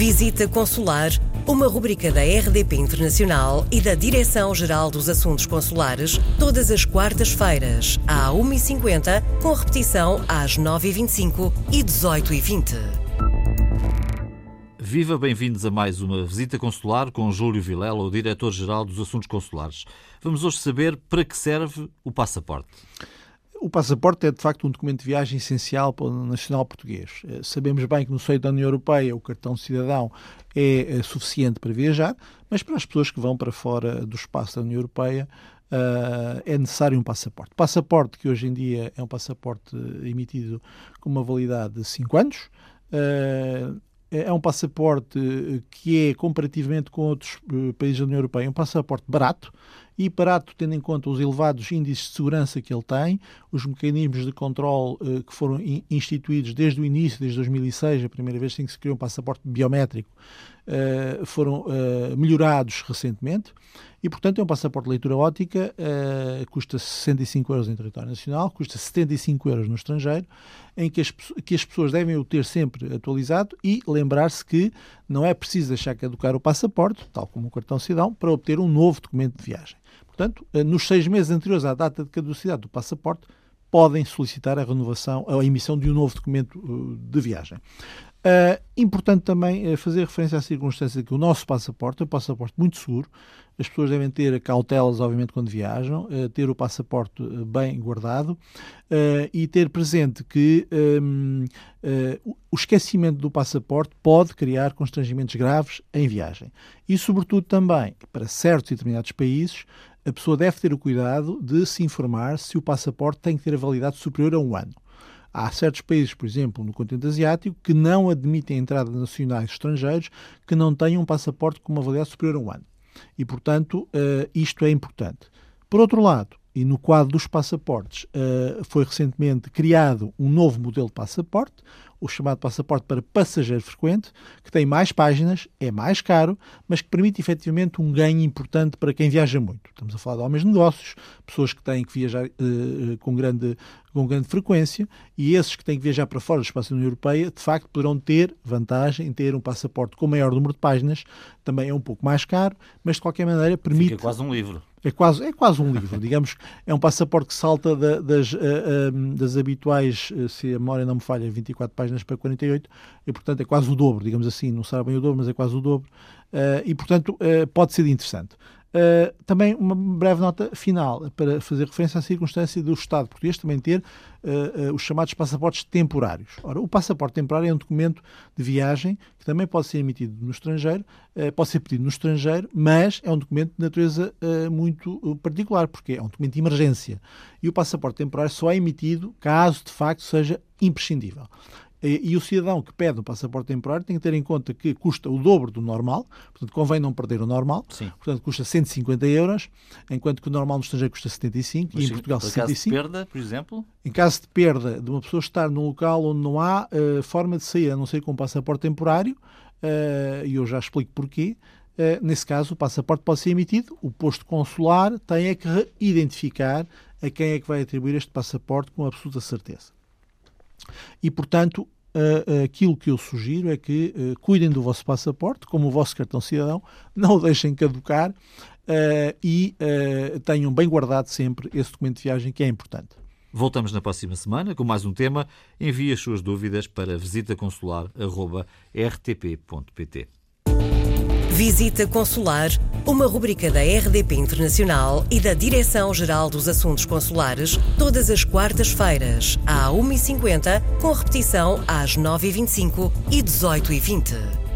Visita Consular, uma rubrica da RDP Internacional e da Direção-Geral dos Assuntos Consulares, todas as quartas-feiras, à 1h50, com repetição às 9h25 e 18h20. Viva, bem-vindos a mais uma visita consular com Júlio Vilela, o Diretor-Geral dos Assuntos Consulares. Vamos hoje saber para que serve o passaporte. O passaporte é, de facto, um documento de viagem essencial para o nacional português. Eh, sabemos bem que no seio da União Europeia o cartão cidadão é, é suficiente para viajar, mas para as pessoas que vão para fora do espaço da União Europeia uh, é necessário um passaporte. Passaporte que hoje em dia é um passaporte emitido com uma validade de 5 anos. É um passaporte que é, comparativamente com outros países da União Europeia, um passaporte barato e barato tendo em conta os elevados índices de segurança que ele tem, os mecanismos de controle uh, que foram instituídos desde o início, desde 2006, a primeira vez que se criou um passaporte biométrico, uh, foram uh, melhorados recentemente e, portanto, é um passaporte de leitura ótica, custa 65 euros em território nacional, custa 75 euros no estrangeiro, em que as, que as pessoas devem o ter sempre atualizado e lembrar-se que não é preciso deixar caducar o passaporte, tal como o cartão cidadão, para obter um novo documento de viagem. Portanto, eh, nos seis meses anteriores à data de caducidade do passaporte, podem solicitar a renovação, a emissão de um novo documento eh, de viagem. Uh, importante também fazer referência à circunstância que o nosso passaporte é um passaporte muito seguro. As pessoas devem ter cautelas, obviamente, quando viajam, uh, ter o passaporte bem guardado e ter presente que um, o esquecimento do passaporte pode criar constrangimentos graves em viagem. E, sobretudo, também, para certos e determinados países, a pessoa deve ter o cuidado de se informar se o passaporte tem que ter a validade superior a um ano. Há certos países, por exemplo, no continente asiático, que não admitem a entrada de nacionais estrangeiros que não tenham um passaporte com uma validade superior a um ano. E, portanto, uh, isto é importante. Por outro lado, e no quadro dos passaportes, uh, foi recentemente criado um novo modelo de passaporte, o chamado passaporte para passageiro frequente, que tem mais páginas, é mais caro, mas que permite efetivamente um ganho importante para quem viaja muito. Estamos a falar de homens de negócios, pessoas que têm que viajar uh, com, grande, com grande frequência, e esses que têm que viajar para fora do espaço da União Europeia, de facto, poderão ter vantagem em ter um passaporte com maior número de páginas, também é um pouco mais caro, mas de qualquer maneira permite. Fica quase um livro. É quase, é quase um livro, digamos. É um passaporte que salta da, das, uh, uh, das habituais, se a memória não me falha, 24 páginas para 48, e portanto é quase o dobro, digamos assim. Não sabe bem o dobro, mas é quase o dobro. e portanto pode ser interessante. Uh, também uma breve nota final para fazer referência à circunstância do Estado português também ter uh, uh, os chamados passaportes temporários. Ora, o passaporte temporário é um documento de viagem que também pode ser emitido no estrangeiro, pode ser pedido no estrangeiro, mas é um documento de natureza muito particular, porque é um documento de emergência. E o passaporte temporário só é emitido caso de facto seja imprescindível. E, o cidadão que pede um passaporte temporário tem que ter em conta que custa o dobro do normal, portanto convém não perder o normal, Sim. portanto custa 150 euros, enquanto que o normal no estrangeiro custa 75 Mas, e em Portugal 65. Em caso de perda, por exemplo? Em caso de perda de uma pessoa estar num local onde não há uh, forma de sair, a não ser com um passaporte temporário, uh, e eu já explico porquê, uh, nesse caso o passaporte pode ser emitido, o posto consular tem é que identificar a quem é que vai atribuir este passaporte com absoluta certeza. E, portanto, aquilo que eu sugiro é que uh, cuidem do vosso passaporte, como o vosso cartão cidadão, não o deixem caducar uh, e tenham bem guardado sempre esse documento de viagem que é importante. Voltamos na próxima semana com mais um tema. Envie as suas dúvidas para visitaconsular.rtp.pt. Visita Consular, uma rubrica da RDP Internacional e da Direção-Geral dos Assuntos Consulares, todas as quartas-feiras, à 1h50, com repetição às 9h25 e 18h20.